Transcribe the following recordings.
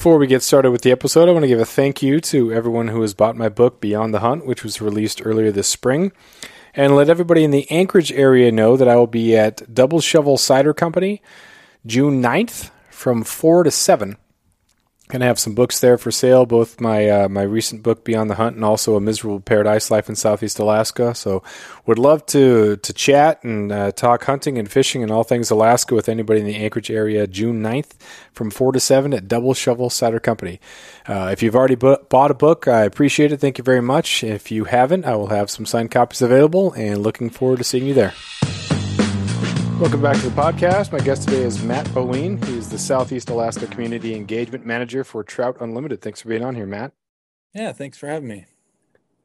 Before we get started with the episode, I want to give a thank you to everyone who has bought my book, Beyond the Hunt, which was released earlier this spring. And let everybody in the Anchorage area know that I will be at Double Shovel Cider Company June 9th from 4 to 7 To have some books there for sale, both my uh, my recent book Beyond the Hunt and also a Miserable Paradise Life in Southeast Alaska. So, would love to to chat and uh, talk hunting and fishing and all things Alaska with anybody in the Anchorage area June 9th from 4 to 7 at Double Shovel Cider Company. Uh, if you've already bu- bought a book, I appreciate it. Thank you very much. If you haven't, I will have some signed copies available and looking forward to seeing you there. Welcome back to the podcast. My guest today is Matt Boline. He's the Southeast Alaska Community Engagement Manager for Trout Unlimited. Thanks for being on here, Matt. Yeah, thanks for having me.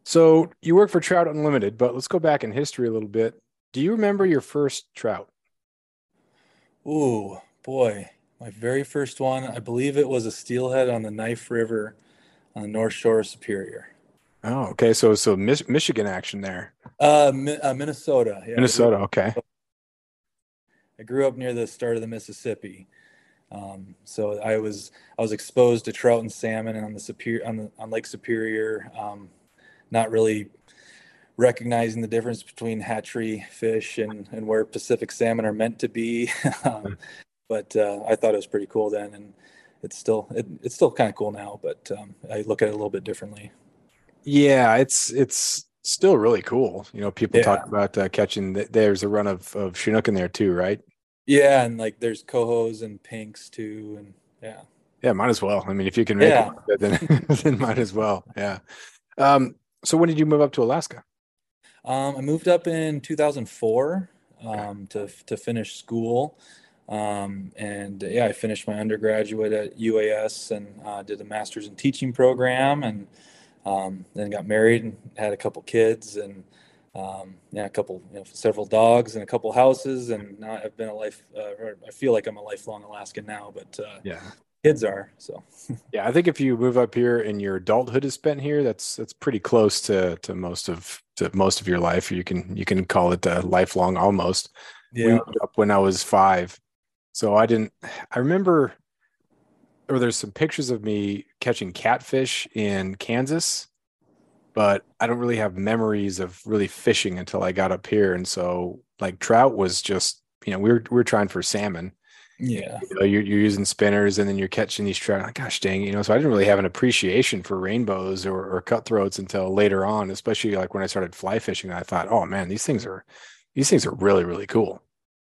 So, you work for Trout Unlimited, but let's go back in history a little bit. Do you remember your first trout? Ooh, boy. My very first one, I believe it was a steelhead on the Knife River on the North Shore of Superior. Oh, okay. So, so Michigan action there. Uh, uh Minnesota. Yeah, Minnesota. Okay. I grew up near the start of the Mississippi, um, so I was I was exposed to trout and salmon on the Superior on on Lake Superior. Um, not really recognizing the difference between hatchery fish and and where Pacific salmon are meant to be, um, but uh, I thought it was pretty cool then, and it's still it, it's still kind of cool now, but um, I look at it a little bit differently. Yeah, it's it's still really cool. You know, people yeah. talk about uh, catching. There's a run of of Chinook in there too, right? Yeah, and like there's cohos and pinks too, and yeah. Yeah, might as well. I mean, if you can make yeah. it, then then might as well. Yeah. Um, so when did you move up to Alaska? Um, I moved up in 2004 um, to to finish school, um, and yeah, I finished my undergraduate at UAS and uh, did a master's in teaching program, and um, then got married and had a couple kids and um, yeah, a couple, you know, several dogs and a couple houses, and now I've been a life. Uh, I feel like I'm a lifelong Alaskan now, but uh, yeah, kids are so. yeah, I think if you move up here and your adulthood is spent here, that's that's pretty close to to most of to most of your life. You can you can call it a lifelong almost. Yeah. We moved up when I was five, so I didn't. I remember or there's some pictures of me catching catfish in Kansas, but I don't really have memories of really fishing until I got up here. And so like trout was just, you know, we were we are trying for salmon. Yeah. You know, you're, you're using spinners and then you're catching these trout. Like, gosh dang, you know, so I didn't really have an appreciation for rainbows or, or cutthroats until later on, especially like when I started fly fishing. I thought, oh man, these things are, these things are really, really cool.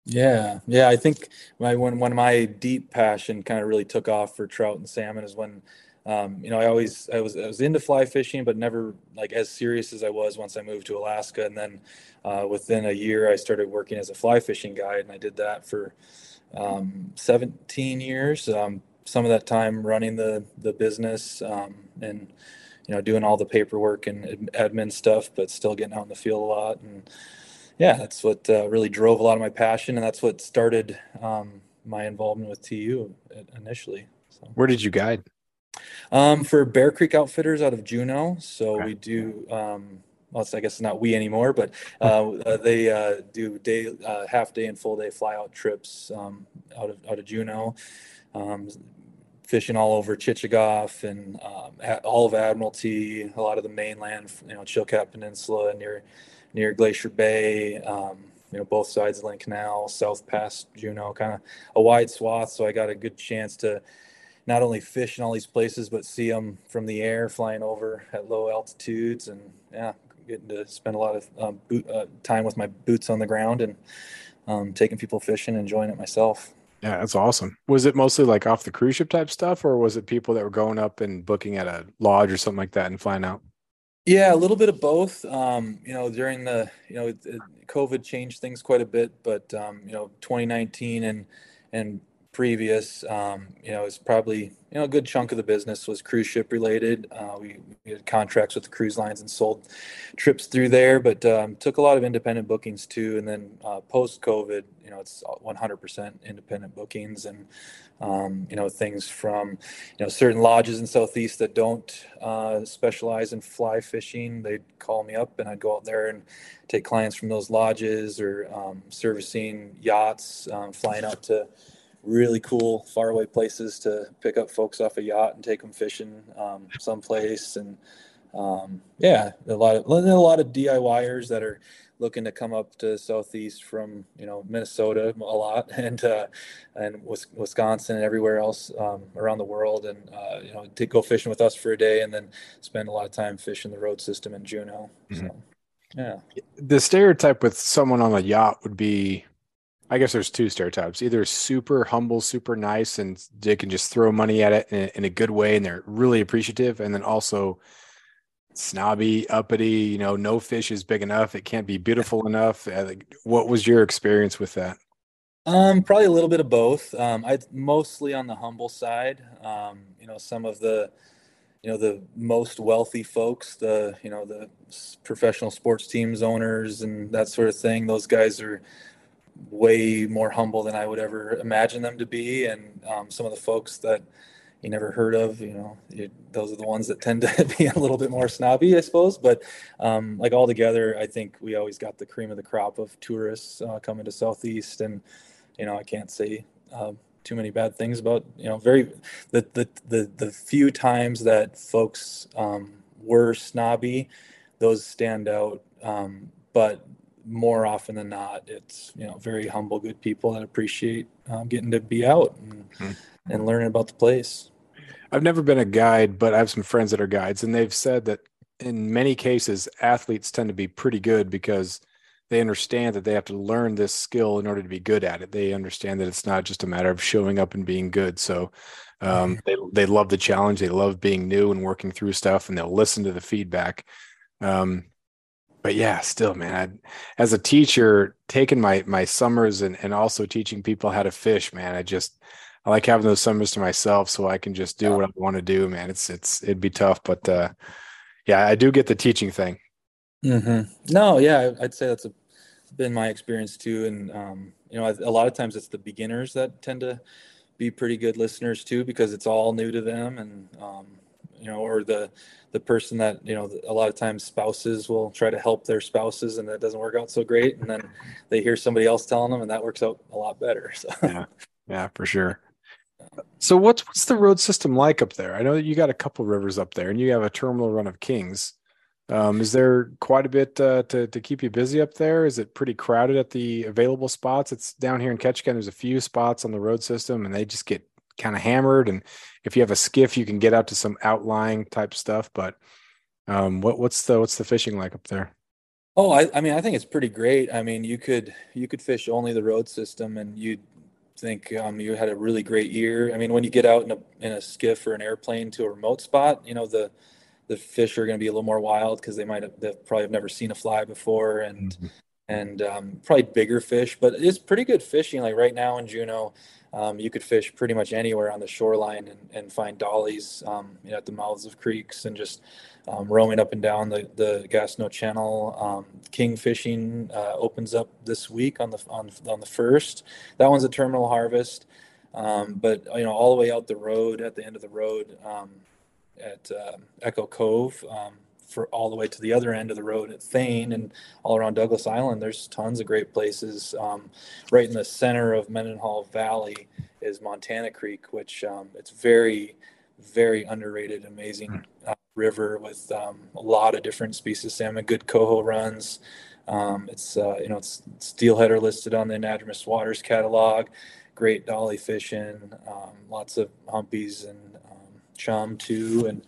Yeah, yeah. I think my when when my deep passion kind of really took off for trout and salmon is when, um, you know, I always I was I was into fly fishing, but never like as serious as I was once I moved to Alaska. And then uh, within a year, I started working as a fly fishing guide, and I did that for um, 17 years. Um, some of that time running the the business um, and you know doing all the paperwork and admin stuff, but still getting out in the field a lot and yeah, that's what uh, really drove a lot of my passion, and that's what started um, my involvement with TU initially. So. Where did you guide? Um, for Bear Creek Outfitters out of Juneau. So okay. we do. Um, well, I guess it's not we anymore, but uh, uh, they uh, do day, uh, half day and full day fly out trips um, out of out of Juneau, um, fishing all over Chichagof and um, all of Admiralty, a lot of the mainland, you know, Chilkat Peninsula and near near Glacier Bay, um, you know, both sides of Lynn Canal, south past Juneau, kind of a wide swath. So I got a good chance to not only fish in all these places, but see them from the air, flying over at low altitudes, and yeah, getting to spend a lot of um, boot, uh, time with my boots on the ground and um, taking people fishing, and enjoying it myself. Yeah, that's awesome. Was it mostly like off the cruise ship type stuff, or was it people that were going up and booking at a lodge or something like that and flying out? Yeah, a little bit of both. Um, you know, during the you know COVID changed things quite a bit, but um, you know, 2019 and and previous, um, you know, it's probably you know a good chunk of the business was cruise ship related. Uh, we, we, had contracts with the cruise lines and sold trips through there, but um, took a lot of independent bookings too. And then uh, post COVID, you know, it's 100% independent bookings, and um, you know things from you know certain lodges in southeast that don't uh, specialize in fly fishing. They'd call me up, and I'd go out there and take clients from those lodges or um, servicing yachts, um, flying out to really cool faraway places to pick up folks off a yacht and take them fishing um, someplace and um, yeah a lot of a lot of DIYers that are looking to come up to southeast from you know Minnesota a lot and uh, and Wisconsin and everywhere else um, around the world and uh, you know to go fishing with us for a day and then spend a lot of time fishing the road system in Juneau. Mm-hmm. So, yeah. The stereotype with someone on a yacht would be I guess there's two stereotypes. Either super humble, super nice, and they can just throw money at it in a, in a, good way, and they're really appreciative. And then also snobby, uppity. You know, no fish is big enough. It can't be beautiful enough. What was your experience with that? Um, probably a little bit of both. Um, I mostly on the humble side. Um, you know, some of the, you know, the most wealthy folks, the you know the professional sports teams owners and that sort of thing. Those guys are way more humble than I would ever imagine them to be. And um, some of the folks that you never heard of, you know, you, those are the ones that tend to be a little bit more snobby, I suppose. But um, like all together, I think we always got the cream of the crop of tourists uh, coming to Southeast. And, you know, I can't say uh, too many bad things about, you know, very, the, the, the, the few times that folks um, were snobby, those stand out. Um, but more often than not, it's you know very humble, good people that appreciate um, getting to be out and, mm-hmm. and learning about the place. I've never been a guide, but I have some friends that are guides, and they've said that in many cases, athletes tend to be pretty good because they understand that they have to learn this skill in order to be good at it. They understand that it's not just a matter of showing up and being good. So um, mm-hmm. they they love the challenge. They love being new and working through stuff, and they'll listen to the feedback. Um, but yeah, still, man, I, as a teacher, taking my my summers and and also teaching people how to fish, man, I just I like having those summers to myself so I can just do what I want to do, man. It's it's it'd be tough, but uh, yeah, I do get the teaching thing. Mm-hmm. No, yeah, I'd say that's a, been my experience too, and um, you know, a lot of times it's the beginners that tend to be pretty good listeners too because it's all new to them, and um, you know, or the the person that you know a lot of times spouses will try to help their spouses and that doesn't work out so great and then they hear somebody else telling them and that works out a lot better so yeah yeah for sure so what's what's the road system like up there i know that you got a couple rivers up there and you have a terminal run of kings um, is there quite a bit uh, to, to keep you busy up there? Is it pretty crowded at the available spots? It's down here in Ketchikan. There's a few spots on the road system, and they just get kind of hammered. And if you have a skiff, you can get out to some outlying type stuff. But um, what, what's the what's the fishing like up there? Oh, I, I mean, I think it's pretty great. I mean, you could you could fish only the road system, and you'd think um, you had a really great year. I mean, when you get out in a in a skiff or an airplane to a remote spot, you know the the fish are going to be a little more wild because they might have they probably have never seen a fly before, and mm-hmm. And um, probably bigger fish. But it's pretty good fishing. Like right now in Juneau, um, you could fish pretty much anywhere on the shoreline and, and find dollies um, you know, at the mouths of creeks and just um, roaming up and down the, the Gastineau Channel. Um, king fishing uh, opens up this week on the on, on the first. That one's a terminal harvest, um, but you know all the way out the road at the end of the road at uh, Echo Cove for all the way to the other end of the road at Thane and all around Douglas Island. There's tons of great places. Um, right in the center of Mendenhall Valley is Montana Creek, which um, it's very, very underrated, amazing uh, river with um, a lot of different species salmon. Good coho runs. Um, it's uh, you know it's steelhead are listed on the anadromous waters catalog. Great dolly fishing, um, lots of humpies and um, chum too, and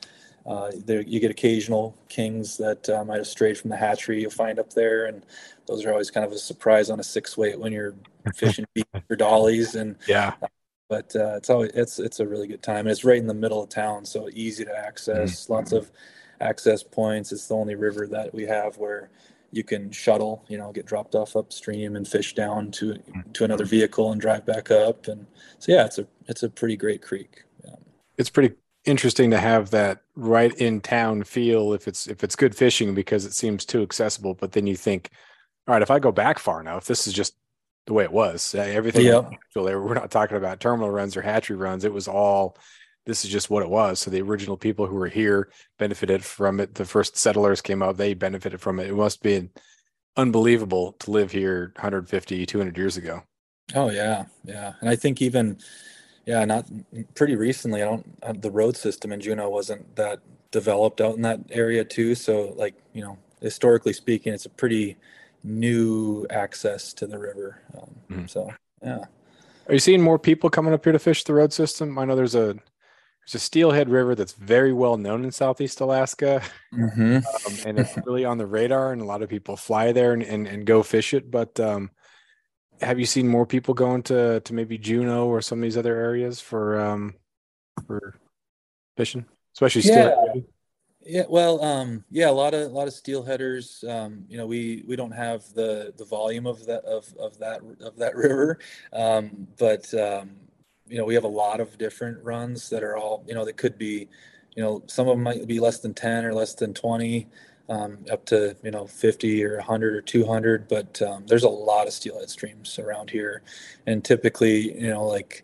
uh, there, you get occasional kings that uh, might have strayed from the hatchery you'll find up there, and those are always kind of a surprise on a six weight when you're fishing for dollies. And yeah, uh, but uh, it's always it's it's a really good time. And it's right in the middle of town, so easy to access. Mm-hmm. Lots of access points. It's the only river that we have where you can shuttle, you know, get dropped off upstream and fish down to to another vehicle and drive back up. And so yeah, it's a it's a pretty great creek. Um, it's pretty interesting to have that right in town feel if it's if it's good fishing because it seems too accessible. But then you think, all right, if I go back far enough, this is just the way it was. Uh, everything. Yeah. We're not talking about terminal runs or hatchery runs. It was all this is just what it was. So the original people who were here benefited from it. The first settlers came out, they benefited from it. It must be unbelievable to live here 150, 200 years ago. Oh yeah. Yeah. And I think even, yeah, not pretty recently, I don't, uh, the road system in Juneau wasn't that developed out in that area too. So like, you know, historically speaking, it's a pretty new access to the river. Um, mm-hmm. So yeah. Are you seeing more people coming up here to fish the road system? I know there's a there's a steelhead river that's very well known in southeast alaska mm-hmm. um, and it's really on the radar and a lot of people fly there and, and, and go fish it but um, have you seen more people going to to maybe juneau or some of these other areas for um for fishing especially yeah. Yeah, well, um, yeah, a lot of a lot of steelheaders. Um, you know, we we don't have the the volume of that of of that of that river, um, but um, you know we have a lot of different runs that are all you know that could be you know some of them might be less than 10 or less than 20 um, up to you know 50 or 100 or 200 but um, there's a lot of steelhead streams around here. And typically you know like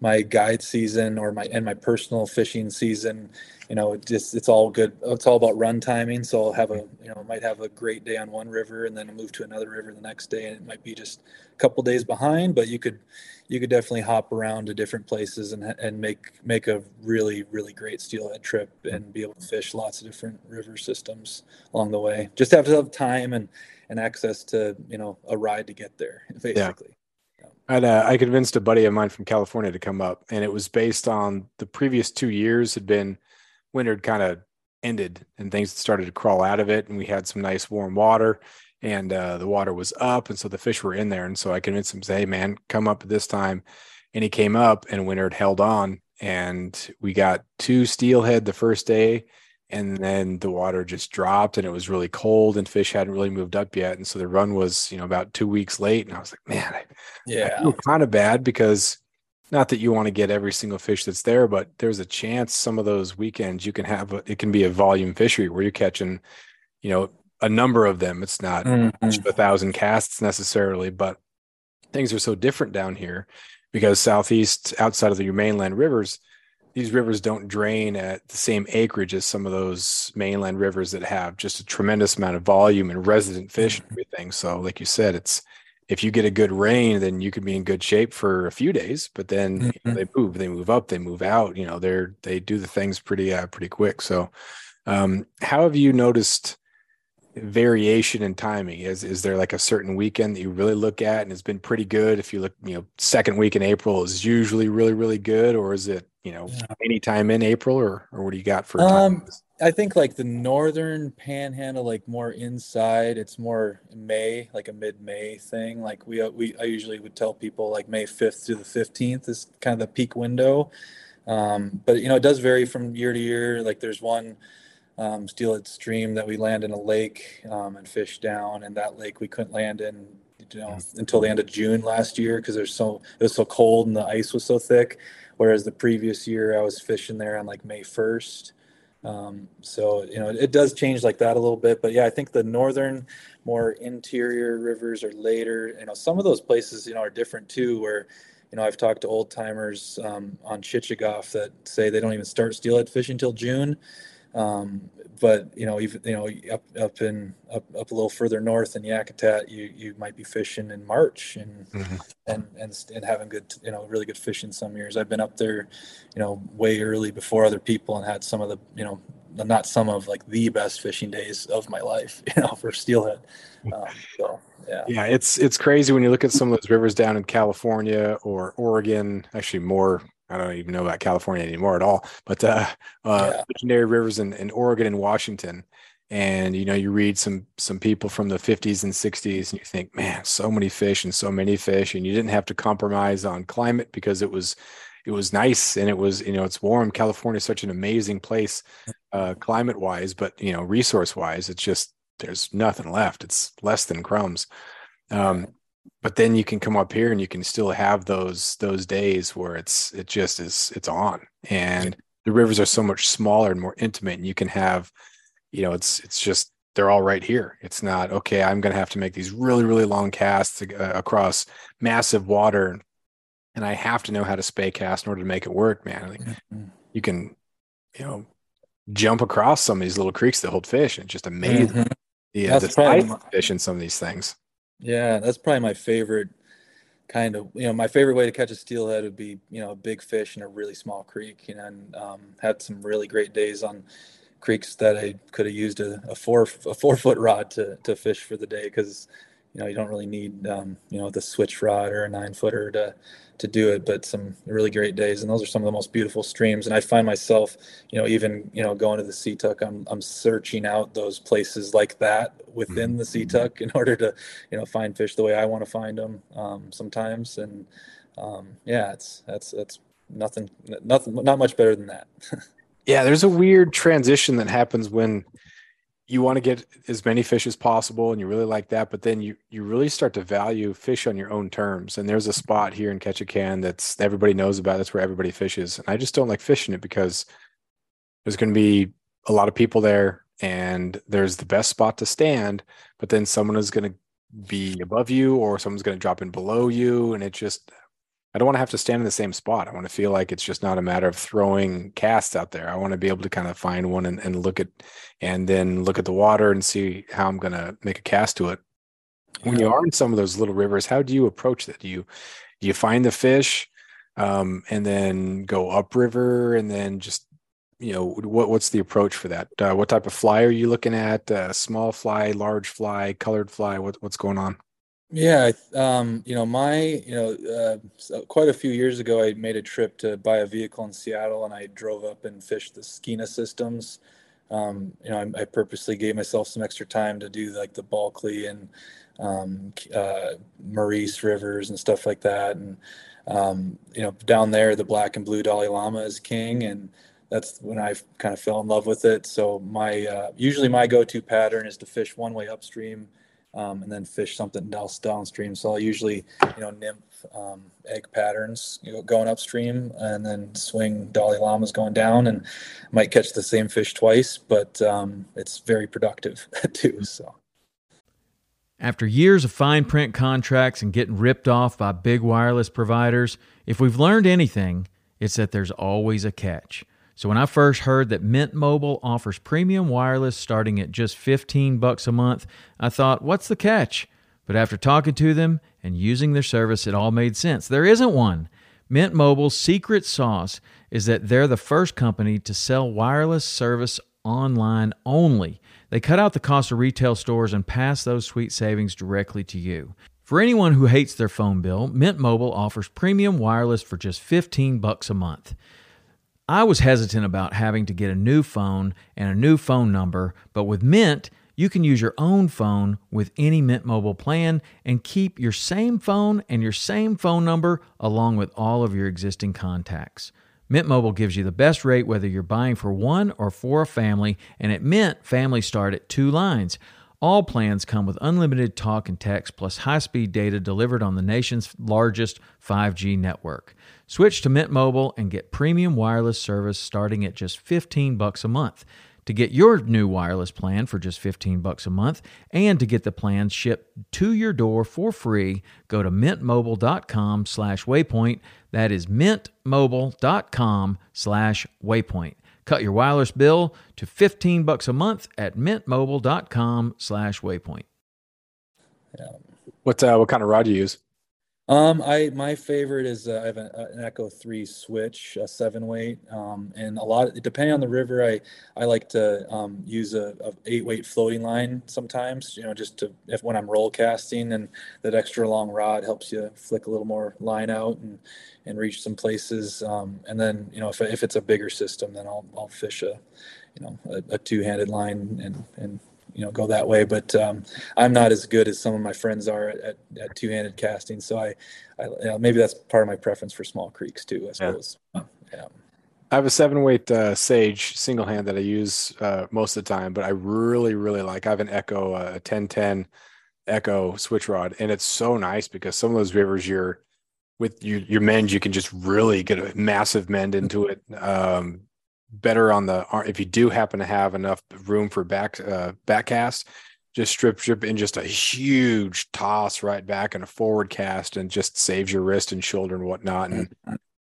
my guide season or my and my personal fishing season you know, it just it's all good. It's all about run timing. So I'll have a you know might have a great day on one river and then move to another river the next day, and it might be just a couple days behind. But you could you could definitely hop around to different places and and make make a really really great steelhead trip and be able to fish lots of different river systems along the way. Just have to have time and and access to you know a ride to get there basically. Yeah. And uh, I convinced a buddy of mine from California to come up, and it was based on the previous two years had been winter kind of ended and things started to crawl out of it and we had some nice warm water and uh, the water was up and so the fish were in there and so i convinced him to say hey man come up at this time and he came up and winter held on and we got two steelhead the first day and then the water just dropped and it was really cold and fish hadn't really moved up yet and so the run was you know about two weeks late and i was like man I, yeah I feel kind of bad because not that you want to get every single fish that's there, but there's a chance some of those weekends you can have a, it can be a volume fishery where you're catching, you know, a number of them. It's not mm-hmm. a thousand casts necessarily, but things are so different down here because southeast outside of the mainland rivers, these rivers don't drain at the same acreage as some of those mainland rivers that have just a tremendous amount of volume and resident fish and mm-hmm. everything. So, like you said, it's if you get a good rain, then you could be in good shape for a few days. But then mm-hmm. you know, mm-hmm. they move, they move up, they move out. You know, they're they do the things pretty uh, pretty quick. So, um, how have you noticed variation in timing? Is is there like a certain weekend that you really look at and it's been pretty good? If you look, you know, second week in April is usually really really good, or is it you know yeah. any time in April, or or what do you got for? Um, I think like the northern panhandle, like more inside, it's more May, like a mid-May thing. Like we uh, we I usually would tell people like May 5th to the 15th is kind of the peak window. Um, but you know, it does vary from year to year. Like there's one um, steelhead stream that we land in a lake um, and fish down, and that lake we couldn't land in you know until the end of June last year because there's so it was so cold and the ice was so thick. Whereas the previous year I was fishing there on like May 1st. Um, so you know it does change like that a little bit, but yeah, I think the northern, more interior rivers are later. You know, some of those places you know are different too. Where you know I've talked to old timers um, on Chichagof that say they don't even start steelhead fishing until June. Um, but you know, even you know, up up in up, up a little further north in Yakutat, you you might be fishing in March and mm-hmm. and and and having good, you know, really good fishing some years. I've been up there, you know, way early before other people and had some of the, you know, not some of like the best fishing days of my life, you know, for steelhead. Um, so yeah, yeah, it's it's crazy when you look at some of those rivers down in California or Oregon. Actually, more I don't even know about California anymore at all, but uh, uh, yeah. legendary rivers in, in Oregon and Washington. And you know, you read some some people from the 50s and 60s, and you think, man, so many fish and so many fish, and you didn't have to compromise on climate because it was it was nice and it was you know it's warm. California is such an amazing place, uh, climate wise, but you know, resource wise, it's just there's nothing left. It's less than crumbs. Um, but then you can come up here and you can still have those those days where it's it just is it's on. And the rivers are so much smaller and more intimate and you can have you know it's it's just they're all right here. It's not okay i'm going to have to make these really really long casts uh, across massive water and i have to know how to spey cast in order to make it work man. Like, mm-hmm. you can you know jump across some of these little creeks that hold fish and just amazing mm-hmm. yeah the size fish in some of these things yeah, that's probably my favorite kind of, you know, my favorite way to catch a steelhead would be, you know, a big fish in a really small creek, you know, and um, had some really great days on creeks that I could have used a, a four a four foot rod to to fish for the day because you know you don't really need um, you know the switch rod or a nine footer to to do it but some really great days. And those are some of the most beautiful streams. And i find myself you know even you know going to the Situk i'm, I'm searching out those places like that within the mm-hmm. Situk in order to you know find fish the way i want to find them um, sometimes. And um, yeah it's that's that's nothing nothing not much better than that. Yeah there's a weird transition that happens when you want to get as many fish as possible and you really like that but then you you really start to value fish on your own terms. And there's a spot here in Ketchikan that's everybody knows about that's where everybody fishes. And i just don't like fishing it because there's going to be a lot of people there and there's the best spot to stand but then someone is going to be above you or someone's going to drop in below you. And it just I don't want to have to stand in the same spot. I want to feel like it's just not a matter of throwing casts out there. I want to be able to kind of find one and, and look at, and then look at the water and see how I'm going to make a cast to it. When you are in some of those little rivers, how do you approach that? Do you, do you find the fish um, and then go upriver and then just, you know, what, what's the approach for that? Uh, what type of fly are you looking at? Uh, small fly, large fly, colored fly? What, what's going on? Yeah, um, you know, my, you know, uh, quite a few years ago, I made a trip to buy a vehicle in Seattle, and I drove up and fished the Skeena systems. Um, you know, I, I purposely gave myself some extra time to do like the Bulkley and um, uh, Morice rivers and stuff like that. And um, you know, down there, the black and blue Dolly Llama is king, and that's when I kind of fell in love with it. So my uh, usually my go-to pattern is to fish one way upstream um, and then fish something else downstream. So I'll usually, you know, nymph um, egg patterns you know, going upstream and then swing Dolly Llamas going down and might catch the same fish twice, but um, it's very productive too. So. After years of fine print contracts and getting ripped off by big wireless providers, if we've learned anything, it's that there's always a catch. So when I first heard that Mint Mobile offers premium wireless starting at just 15 bucks a month, I thought, what's the catch? But after talking to them and using their service, it all made sense. There isn't one. Mint Mobile's secret sauce is that they're the first company to sell wireless service online only. They cut out the cost of retail stores and pass those sweet savings directly to you. For anyone who hates their phone bill, Mint Mobile offers premium wireless for just 15 bucks a month. I was hesitant about having to get a new phone and a new phone number, but with Mint, you can use your own phone with any Mint Mobile plan and keep your same phone and your same phone number along with all of your existing contacts. Mint Mobile gives you the best rate whether you're buying for one or for a family, and at Mint, families start at two lines. All plans come with unlimited talk and text plus high speed data delivered on the nation's largest 5G network. Switch to Mint Mobile and get premium wireless service starting at just 15 bucks a month. To get your new wireless plan for just 15 bucks a month and to get the plan shipped to your door for free, go to mintmobile.com slash waypoint. That is mintmobile.com slash waypoint. Cut your wireless bill to 15 bucks a month at mintmobile.com slash waypoint. Yeah. What, uh, what kind of rod do you use? Um, I my favorite is uh, I have a, an Echo Three switch, a seven weight, um, and a lot depending on the river, I I like to um, use a, a, eight weight floating line sometimes. You know, just to if when I'm roll casting, and that extra long rod helps you flick a little more line out and and reach some places. Um, and then you know if if it's a bigger system, then I'll I'll fish a you know a, a two handed line and and you know go that way but um, i'm not as good as some of my friends are at, at, at two-handed casting so i, I you know, maybe that's part of my preference for small creeks too i suppose yeah. yeah. I have a seven weight uh, Sage single hand that I use uh, most of the time, but I really, really like. I have an Echo, uh, a 1010 Echo switch rod, and it's so nice because some of those rivers you're with your, your mend, you can just really get a massive mend into it. Um, better on the if you do happen to have enough room for back uh, back cast, just strip strip in just a huge toss right back and a forward cast, and just saves your wrist and shoulder and whatnot, and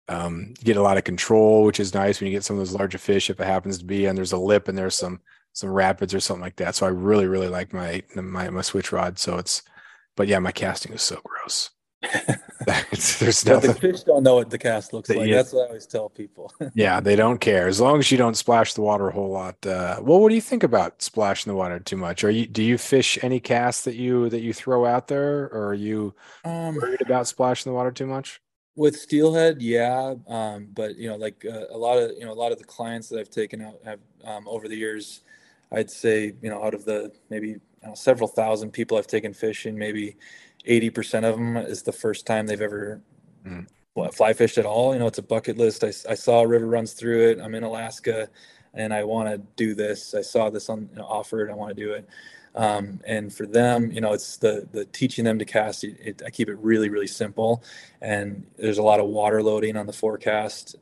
um, get a lot of control, which is nice when you get some of those larger fish if it happens to be, and there's a lip and there's some some rapids or something like that. So I really really like my my my switch rod. So it's, but yeah, my casting is so gross. There's nothing. the fish don't know what the cast looks like. That's what I always tell people. yeah, they don't care as long as you don't splash the water a whole lot. Uh, well, what do you think about splashing the water too much? Are you do you fish any casts that you that you throw out there, or are you um, worried about splashing the water too much? With steelhead, yeah, um, but you know, like uh, a lot of you know a lot of the clients that I've taken out have um, over the years, I'd say you know out of the maybe know, several thousand people I've taken fishing, maybe 80% of them is the first time they've ever mm. fly fished at all. You know, it's a bucket list. I, I saw a river runs through it. I'm in Alaska and I want to do this. I saw this on you know, offered. I want to do it. Um, and for them, you know, it's the the teaching them to cast. It, it, I keep it really, really simple. And there's a lot of water loading on the forecast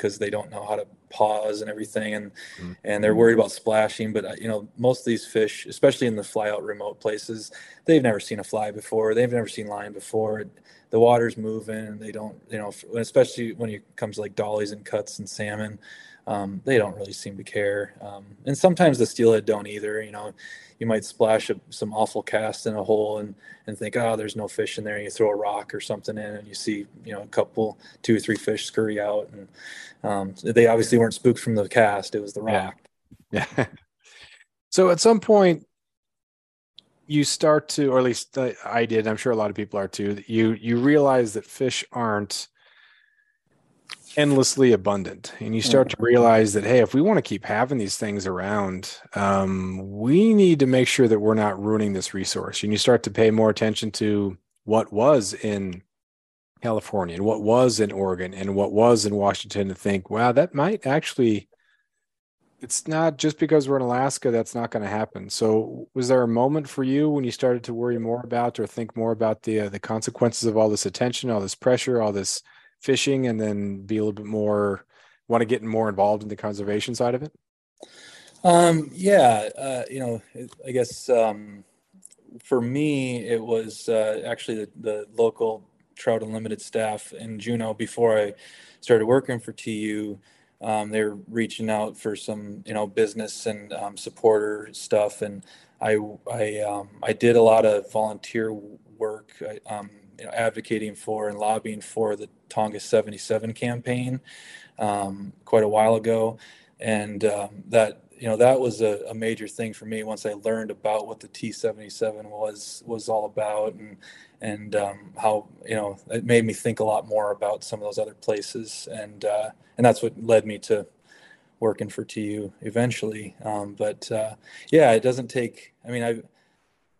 because they don't know how to pause and everything and mm-hmm. and they're worried about splashing but uh, you know most of these fish especially in the fly out remote places they've never seen a fly before they've never seen line before the water's moving they don't you know especially when it comes to like dollies and cuts and salmon um, they don't really seem to care. Um, and sometimes the steelhead don't either you know. You might splash a, some awful cast in a hole and and think oh there's no fish in there and you throw a rock or something in and you see you know a couple two or three fish scurry out and um, they obviously weren't spooked from the cast it was the rock. Yeah, yeah. so at some point you start to or at least i did i'm sure a lot of people are too you you realize that fish aren't endlessly abundant. And you start to mm-hmm. realize that hey if we want to keep having these things around um, we need to make sure that we're not ruining this resource. And you start to pay more attention to what was in california and what was in oregon and what was in washington and think wow that might actually it's not just because we're in alaska that's not going to happen. So was there a moment for you when you started to worry more about or think more about the uh, the consequences of all this attention all this pressure all this fishing and then be a little bit more want to get more involved in the conservation side of it? Um, yeah, uh, you know, I guess um, for me, it was uh, actually the, the, local Trout Unlimited staff in Juneau before I started working for TU. Um, they're reaching out for some, you know, business and um, supporter stuff, and I I um, I did a lot of volunteer work. I, um, you know, advocating for and lobbying for the Tongass 77 campaign um, quite a while ago. And um, that, you know, that was a, a, major thing for me once I learned about what the T77 was, was all about and, and um, how, you know, it made me think a lot more about some of those other places. And, uh, and that's what led me to working for TU eventually. Um, but uh, yeah, it doesn't take, I mean, I,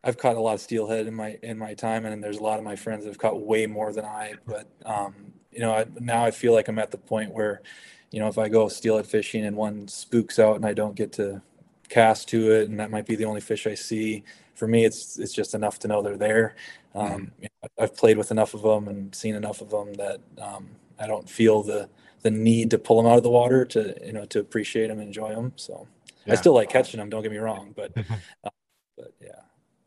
I've caught a lot of steelhead in my in my time, and there's a lot of my friends that have caught way more than I. But um, you know, I, now I feel like I'm at the point where, you know, if I go steelhead fishing and one spooks out and I don't get to cast to it, and that might be the only fish I see. For me, it's it's just enough to know they're there. Um, mm-hmm. you know, I've played with enough of them and seen enough of them that um, I don't feel the the need to pull them out of the water to you know to appreciate them and enjoy them. So yeah. I still like catching them. Don't get me wrong, but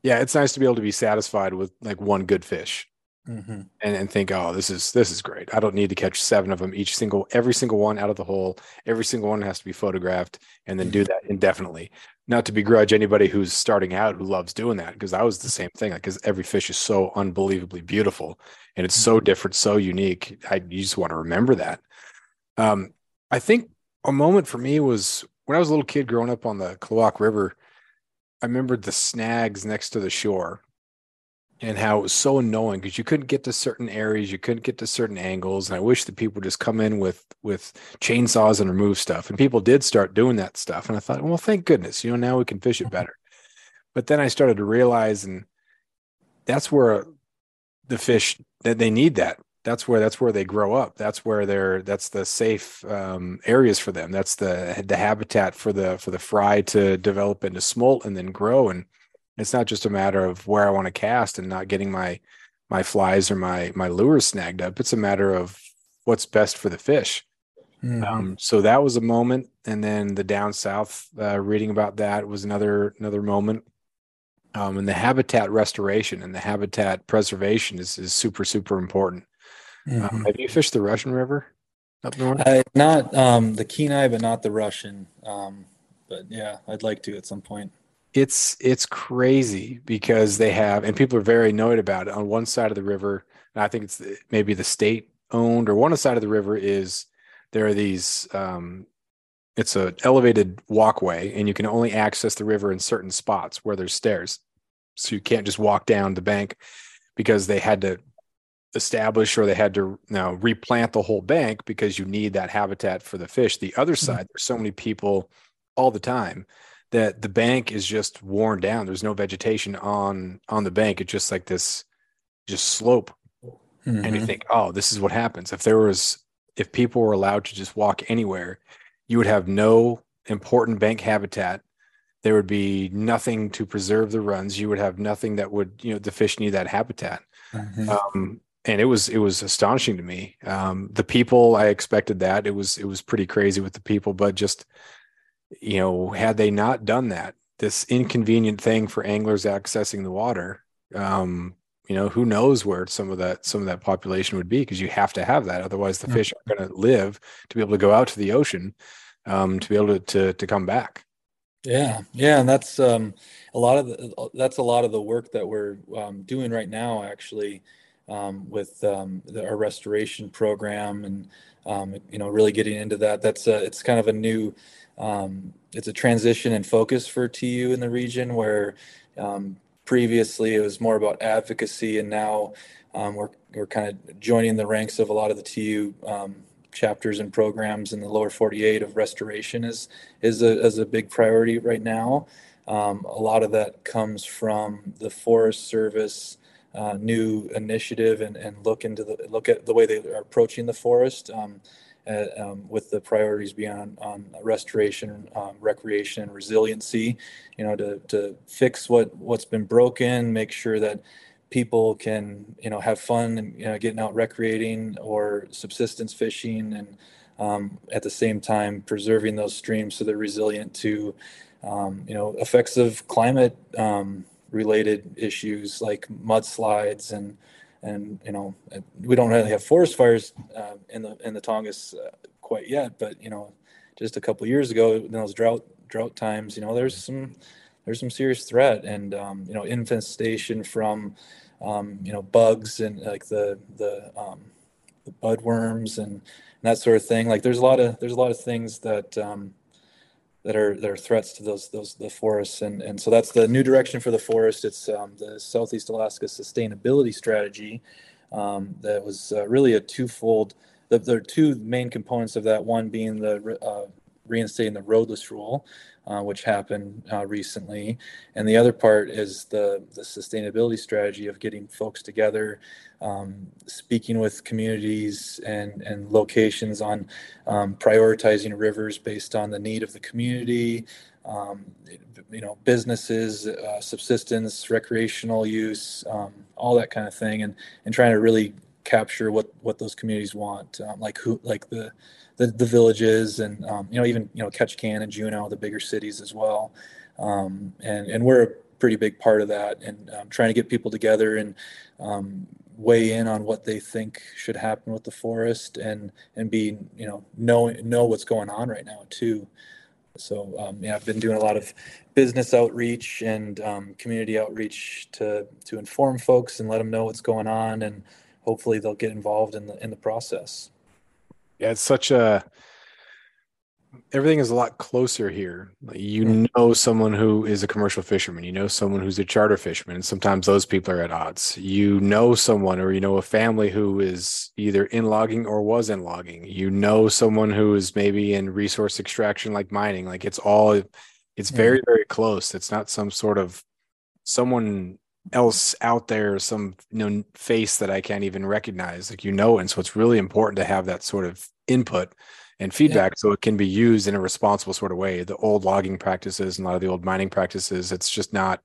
yeah it's nice to be able to be satisfied with like one good fish. Mm-hmm. And, and think, oh, this is this is great. I don't need to catch seven of them, each single every single one out of the hole. Every single one has to be photographed, and then do mm-hmm. that indefinitely. Not to begrudge anybody who's starting out who loves doing that, because I was the same thing. Like, because every fish is so unbelievably beautiful, and it's so mm-hmm. different, so unique. I you just want to remember that. Um, I think a moment for me was when I was a little kid growing up on the Klawock River. I remembered the snags next to the shore and how it was so annoying because you couldn't get to certain areas, you couldn't get to certain angles. And I wish that people would just come in with with chainsaws and remove stuff. And people did start doing that stuff. And I thought, well, thank goodness, you know, now we can fish it mm-hmm. better. But then I started to realize, and that's where the fish that they need that that's where that's where they grow up. That's where they're that's the safe um, areas for them. That's the the habitat for the for the fry to develop into smolt and then grow. And it's not just a matter of where I want to cast and not getting my my flies or my my lures snagged up. It's a matter of what's best for the fish. Mm-hmm. Um, so that was a moment, and then the down south uh, reading about that was another another moment. Um, and the habitat restoration and the habitat preservation is is super super important. Um, mm-hmm. Um, have you fished the Russian River up north? I, not um, the Kenai, but not the Russian. Um, but yeah, I'd like to at some point. It's it's crazy because they have, and people are very annoyed about it. On one side of the river, and I think it's maybe the state owned, or one side of the river is there are these. Um, it's an elevated walkway, and you can only access the river in certain spots where there's stairs, so you can't just walk down the bank because they had to establish or they had to know, replant the whole bank because you need that habitat for the fish. The other mm-hmm. side, mm-hmm. there's so many people all the time that the bank is just worn down. There's no vegetation on on the bank. It's just like this just slope. Mm-hmm. And you mm-hmm. think, oh, this is what happens. If there was if people were allowed to just walk anywhere, you would have no important bank habitat. There would be nothing to preserve the runs. You would have nothing that would, you know, the fish need that habitat. Mm-hmm. Um, and it was it was astonishing to me. Um, the people I expected that it was it was pretty crazy with the people, but just you know, had they not done that, this inconvenient thing for anglers accessing the water, um, you know, who knows where some of that some of that population would be because you have to have that, otherwise the fish aren't going to live to be able to go out to the ocean um, to be able to, to to come back. Yeah, yeah, and that's um, a lot of the, that's a lot of the work that we're um, doing right now, actually um, with um, the, our restoration program and um, you know really getting into that. That's a, it's kind of a new um, it's a transition and focus for TU in the region where um, previously it was more about advocacy and now um, we're we're kind of joining the ranks of a lot of the TU chapters and programs in the lower 48 of restoration is is a, is a big priority right now. A lot of that comes from the Forest Service uh, new initiative and, and look into the look at the way they are approaching the forest um, um, with the priorities beyond on restoration, um, recreation, and resiliency. You know, to to fix what what's been broken, make sure that people can you know have fun and you know getting out recreating or subsistence fishing and um, at the same time preserving those streams so they're resilient to um, you know effects of climate um, related issues like mudslides and and you know we don't really have forest fires uh, in the in the Tongass uh, quite yet, but you know just a couple years ago in those drought drought times, you know there's some there's some serious threat and um, you know infestation from um, you know bugs and like the the, um, the bud worms and, and, that sort of thing. Like there's a lot of there's a lot of things that um, that are that are threats to those those the forests. And and so that's the new direction for the forest. It's um, the southeast alaska sustainability strategy um, that was uh, really a twofold the, are two main components of that one being the uh, reinstating the roadless rule uh, which happened uh, recently. And the other part is the, the sustainability strategy of getting folks together, um, speaking with communities and, and locations on um, prioritizing rivers based on the need of the community, um, you know, businesses, uh, subsistence, recreational use, um, all that kind of thing, and, and trying to really capture what, what those communities want, um, like who, like the, the, the villages and um, you know even you know Ketchikan and Juneau, the bigger cities as well. Um, and and we're a pretty big part of that, and um, trying to get people together and um, weigh in on what they think should happen with the forest, and and be you know know know what's going on right now too. So um, yeah, I've been doing a lot of business outreach and um, community outreach to to inform folks and let them know what's going on, and hopefully they'll get involved in the in the process yeah, it's such a everything is a lot closer here. You mm. know someone who is a commercial fisherman, you know someone who's a charter fisherman, and sometimes those people are at odds. You know someone or you know a family who is either in logging or was in logging. You know someone who is maybe in resource extraction like mining. Like it's all it's very very close. It's not some sort of someone else out there, some you know face that I can't even recognize, like you know, and so it's really important to have that sort of input and feedback yeah. so it can be used in a responsible sort of way. The old logging practices and a lot of the old mining practices, it's just not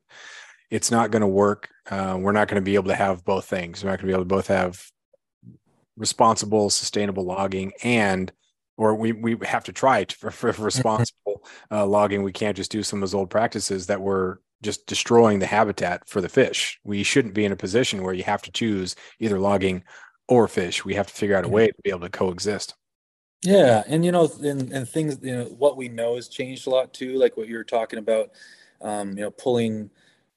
it's not going to work. Uh, we're not going to be able to have both things. We're not going to be able to both have responsible, sustainable logging and or we, we have to try to, for, for responsible uh, logging. We can't just do some of those old practices that were just destroying the habitat for the fish. We shouldn't be in a position where you have to choose either logging or fish. We have to figure out a way to be able to coexist. Yeah, and you know, and, and things, you know, what we know has changed a lot too. Like what you were talking about, um, you know, pulling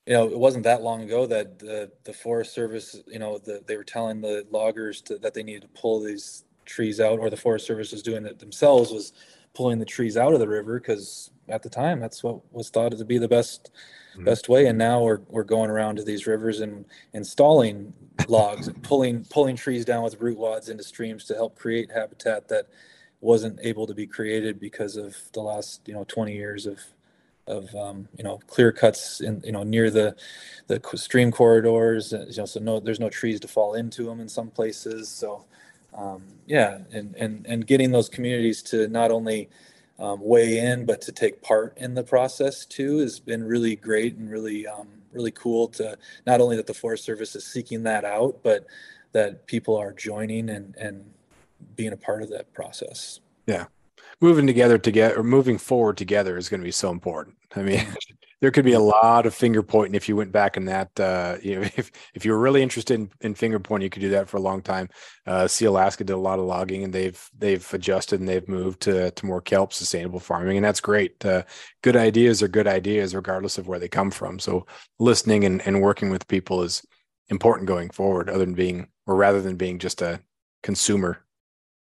you know, it wasn't that long ago that the the Forest Service, you know, the, they were telling the loggers to, that they needed to pull these trees out, or the Forest Service was doing it themselves, was pulling the trees out of the river because at the time that's what was thought to be the best mm-hmm. best way. And now we're we're going around to these rivers and installing logs and pulling pulling trees down with root wads into streams to help create habitat that wasn't able to be created because of the last you know 20 years of of um, you know clear cuts in you know near the the stream corridors. Uh, you know, so no, there's no trees to fall into them in some places. So um, yeah, and and and getting those communities to not only um, weigh in but to take part in the process too has been really great and really um, really cool to not only that the Forest Service is seeking that out, but that people are joining and and being a part of that process. Yeah, moving together together or moving forward together is going to be so important. I mean, there could be a lot of finger pointing if you went back in that. Uh, you know, if if you were really interested in, in finger pointing, you could do that for a long time. Uh, Sealaska did a lot of logging, and they've they've adjusted and they've moved to to more kelp sustainable farming, and that's great. Uh, good ideas are good ideas, regardless of where they come from. So listening and, and working with people is important going forward, other than being or rather than being just a consumer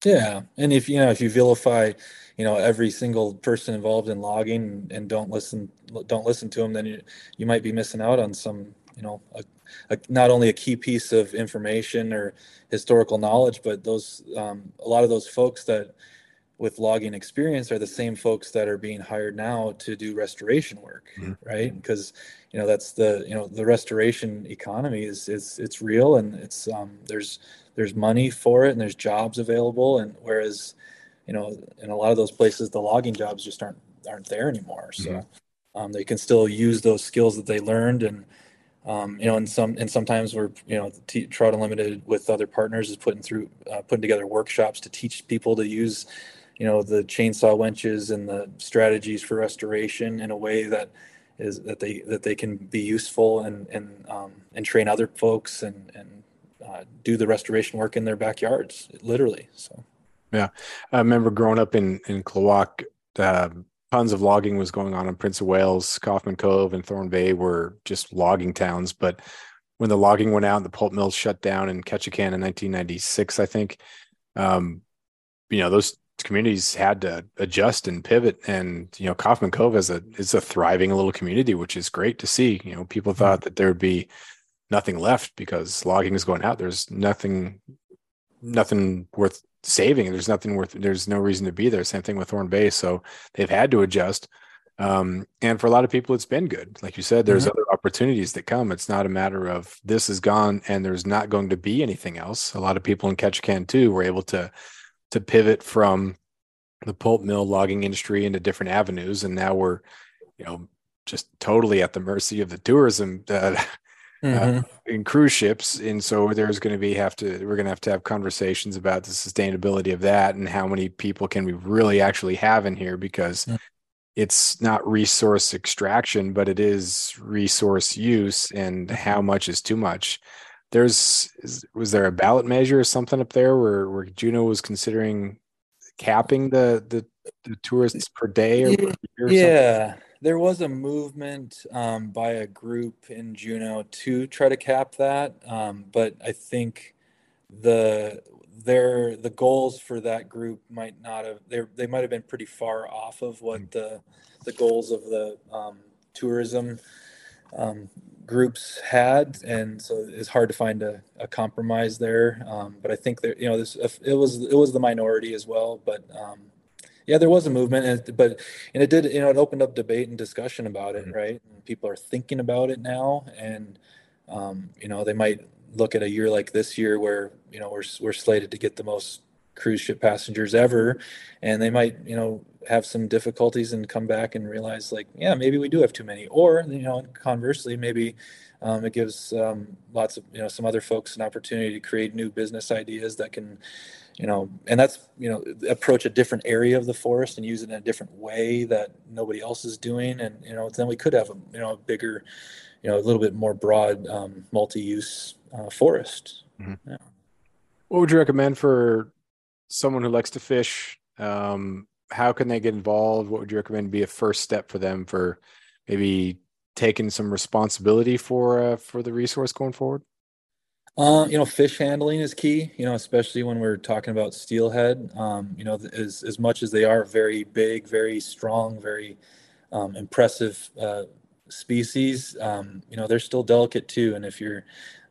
yeah, and if you know if you vilify, you know every single person involved in logging and, and don't listen don't listen to them, then you you might be missing out on some you know a, a, not only a key piece of information or historical knowledge, but those um, a lot of those folks that with logging experience are the same folks that are being hired now to do restoration work, mm-hmm. right? Because you know that's the you know the restoration economy is is it's real and it's um, there's there's money for it and there's jobs available. And whereas you know in a lot of those places the logging jobs just aren't aren't there anymore. So mm-hmm. um, they can still use those skills that they learned. And um, you know and some and sometimes we're you know T- trout unlimited with other partners is putting through uh, putting together workshops to teach people to use you know the chainsaw winches and the strategies for restoration in a way that is that they that they can be useful and and um, and train other folks and and uh, do the restoration work in their backyards, literally. So, yeah, I remember growing up in in Klawock, uh, tons of logging was going on in Prince of Wales, Coffman Cove, and Thorne Bay were just logging towns. But when the logging went out, and the pulp mills shut down in Ketchikan in 1996, I think. Um, you know, those communities had to adjust and pivot and you know Coffman Cove is a is a thriving little community which is great to see you know people mm-hmm. thought that there would be nothing left because logging is going out. There's nothing, nothing worth saving. There's nothing worth. There's no reason to be there. Same thing with Thorne Bay. So they've had to adjust. Um, and for a lot of people, it's been good. Like you said, there's mm-hmm. other opportunities that come. It's not a matter of this is gone and there's not going to be anything else. A lot of people in Ketchikan too were able to to pivot from the pulp mill logging industry into different avenues, and now we're, you know, just totally at the mercy of the tourism uh, mm-hmm. uh, in cruise ships, and so there's going to be have to we're going to have to have conversations about the sustainability of that and how many people can we really actually have in here because mm-hmm. it's not resource extraction, but it is resource use, and how much is too much. There's is, was there a ballot measure or something up there where where Juneau was considering capping the the, the tourists per day or, or yeah. There was a movement um, by a group in Juneau to try to cap that, um, but I think the their the goals for that group might not have they they might have been pretty far off of what mm. the the goals of the um, tourism um, groups had, and so it's hard to find a, a compromise there. Um, but I think that you know this it was it was the minority as well, but um, yeah, there was a movement, and, but and it did, you know, it opened up debate and discussion about it, mm-hmm. right? And people are thinking about it now, and um, you know, they might look at a year like this year where you know we're we're slated to get the most cruise ship passengers ever, and they might you know have some difficulties and come back and realize like yeah maybe we do have too many, or you know conversely maybe um, it gives um, lots of you know some other folks an opportunity to create new business ideas that can you know and that's you know approach a different area of the forest and use it in a different way that nobody else is doing. And you know then we could have a you know a bigger you know a little bit more broad um, multi-use uh, forest. Mm-hmm. yeah. what would you recommend for someone who likes to fish? Um, how can they get involved? What would you recommend be a first step for them for maybe taking some responsibility for uh, for the resource going forward uh, you know, fish handling is key. You know, especially when we're talking about steelhead. Um, you know, as as much as they are very big, very strong, very um, impressive uh, species, um, you know, they're still delicate too. And if you're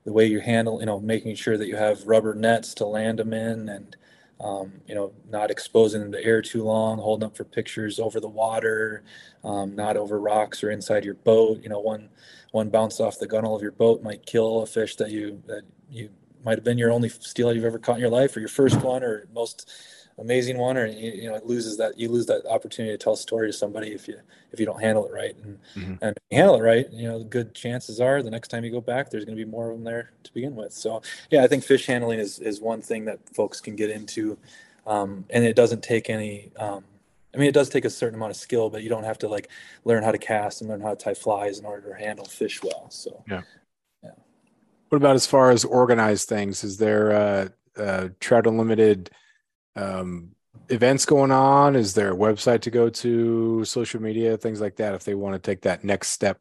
the way you handle, you know, making sure that you have rubber nets to land them in, and um, you know, not exposing them to air too long, holding up for pictures over the water, um, not over rocks or inside your boat. You know, one one bounce off the gunnel of your boat might kill a fish that you that you might have been your only steelhead you've ever caught in your life, or your first one, or most amazing one, or you, you know it loses that you lose that opportunity to tell a story to somebody if you if you don't handle it right, and mm-hmm. and handle it right, you know the good chances are the next time you go back, there's going to be more of them there to begin with. So yeah, I think fish handling is is one thing that folks can get into, um, and it doesn't take any. Um, I mean, it does take a certain amount of skill, but you don't have to like learn how to cast and learn how to tie flies in order to handle fish well. So yeah, yeah. What about as far as organized things? Is there uh, uh, Trout Unlimited um, events going on? Is there a website to go to, social media, things like that, if they want to take that next step?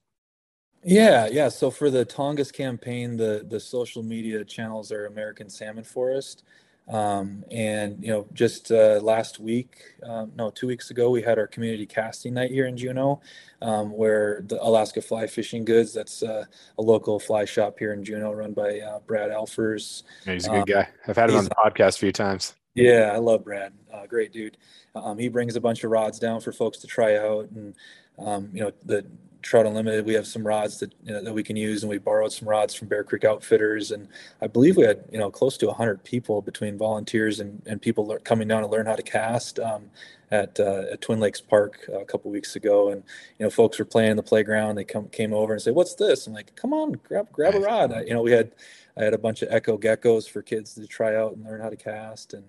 Yeah, yeah. So for the Tongass campaign, the the social media channels are American Salmon Forest. Um, and you know, just uh, last week, um, no, two weeks ago, we had our community casting night here in Juneau, um, where the Alaska Fly Fishing Goods, that's uh, a local fly shop here in Juneau, run by uh, Brad Elfers. Yeah, he's a good guy. I've had him on the podcast a few times. Yeah, I love Brad. Uh, great dude. Um, he brings a bunch of rods down for folks to try out, and um, you know the Trout Unlimited, we have some rods that you know, that we can use, and we borrowed some rods from Bear Creek Outfitters, and I believe we had you know close to hundred people between volunteers and, and people coming down to learn how to cast um, at uh, at Twin Lakes Park a couple weeks ago, and you know folks were playing in the playground. They come came over and say, "What's this?" I'm like, "Come on, grab grab a rod." I, you know, we had I had a bunch of Echo geckos for kids to try out and learn how to cast, and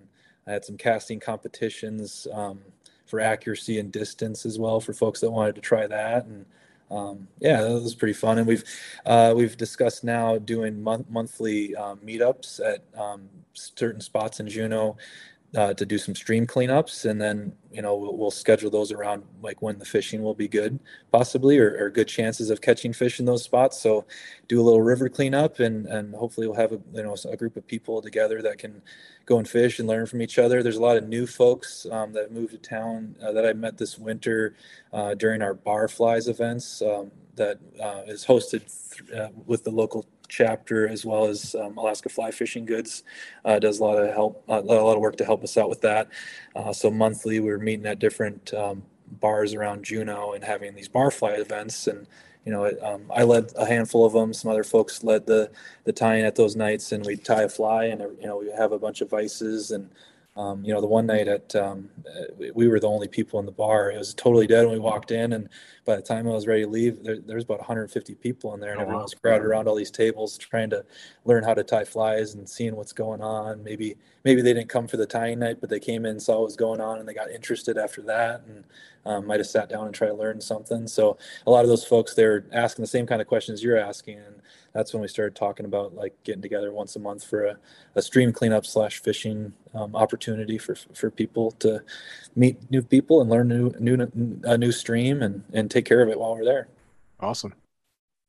I had some casting competitions um, for accuracy and distance as well for folks that wanted to try that, and um, yeah, that was pretty fun. And we've uh, we've discussed now doing month- monthly um, meetups at um, certain spots in Juneau uh, to do some stream cleanups, and then you know we'll, we'll, schedule those around like when the fishing will be good, possibly, or, or, good chances of catching fish in those spots. So do a little river cleanup, and and hopefully we'll have a you know a group of people together that can go and fish and learn from each other. There's a lot of new folks um, that moved to town uh, that I met this winter uh, during our bar flies events um, that uh, is hosted th- uh, with the local chapter as well as um, Alaska Fly Fishing Goods uh, does a lot of help, uh, a lot of work to help us out with that. Uh, so monthly, we're meeting at different um, bars around Juneau and having these bar fly events. And you know, it, um, I led a handful of them. Some other folks led the the tying at those nights, and we tie a fly, and you know, we have a bunch of vices and um, you know, the one night at um, we were the only people in the bar. It was totally dead when we walked in, and by the time I was ready to leave, there, there was about 150 people in there, and oh, everyone was crowded around all these tables trying to learn how to tie flies and seeing what's going on. Maybe maybe they didn't come for the tying night, but they came in, saw what was going on, and they got interested after that, and um, might have sat down and tried to learn something. So a lot of those folks they're asking the same kind of questions you're asking, and that's when we started talking about like getting together once a month for a, a stream cleanup slash fishing um, opportunity for for people to meet new people and learn new new a new stream and and take care of it while we're there. Awesome.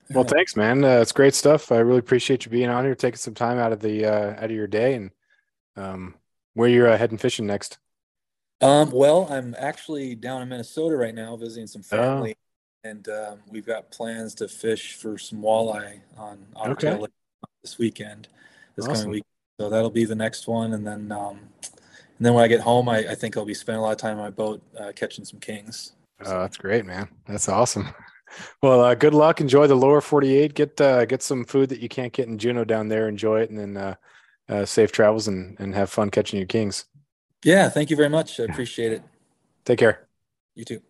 Well, thanks, man. Uh, it's great stuff. I really appreciate you being on here, taking some time out of the uh, out of your day, and um, where you're uh, heading fishing next. Um, well, I'm actually down in Minnesota right now, visiting some oh. family. And um, we've got plans to fish for some walleye on Otter okay. this weekend, this awesome. coming week. So that'll be the next one, and then um, and then when I get home, I, I think I'll be spending a lot of time on my boat uh, catching some kings. Oh, that's great, man. That's awesome. well, uh, good luck. Enjoy the lower 48. Get uh, get some food that you can't get in Juneau down there. Enjoy it, and then uh, uh, safe travels and, and have fun catching your kings. Yeah, thank you very much. I appreciate it. Take care. You too.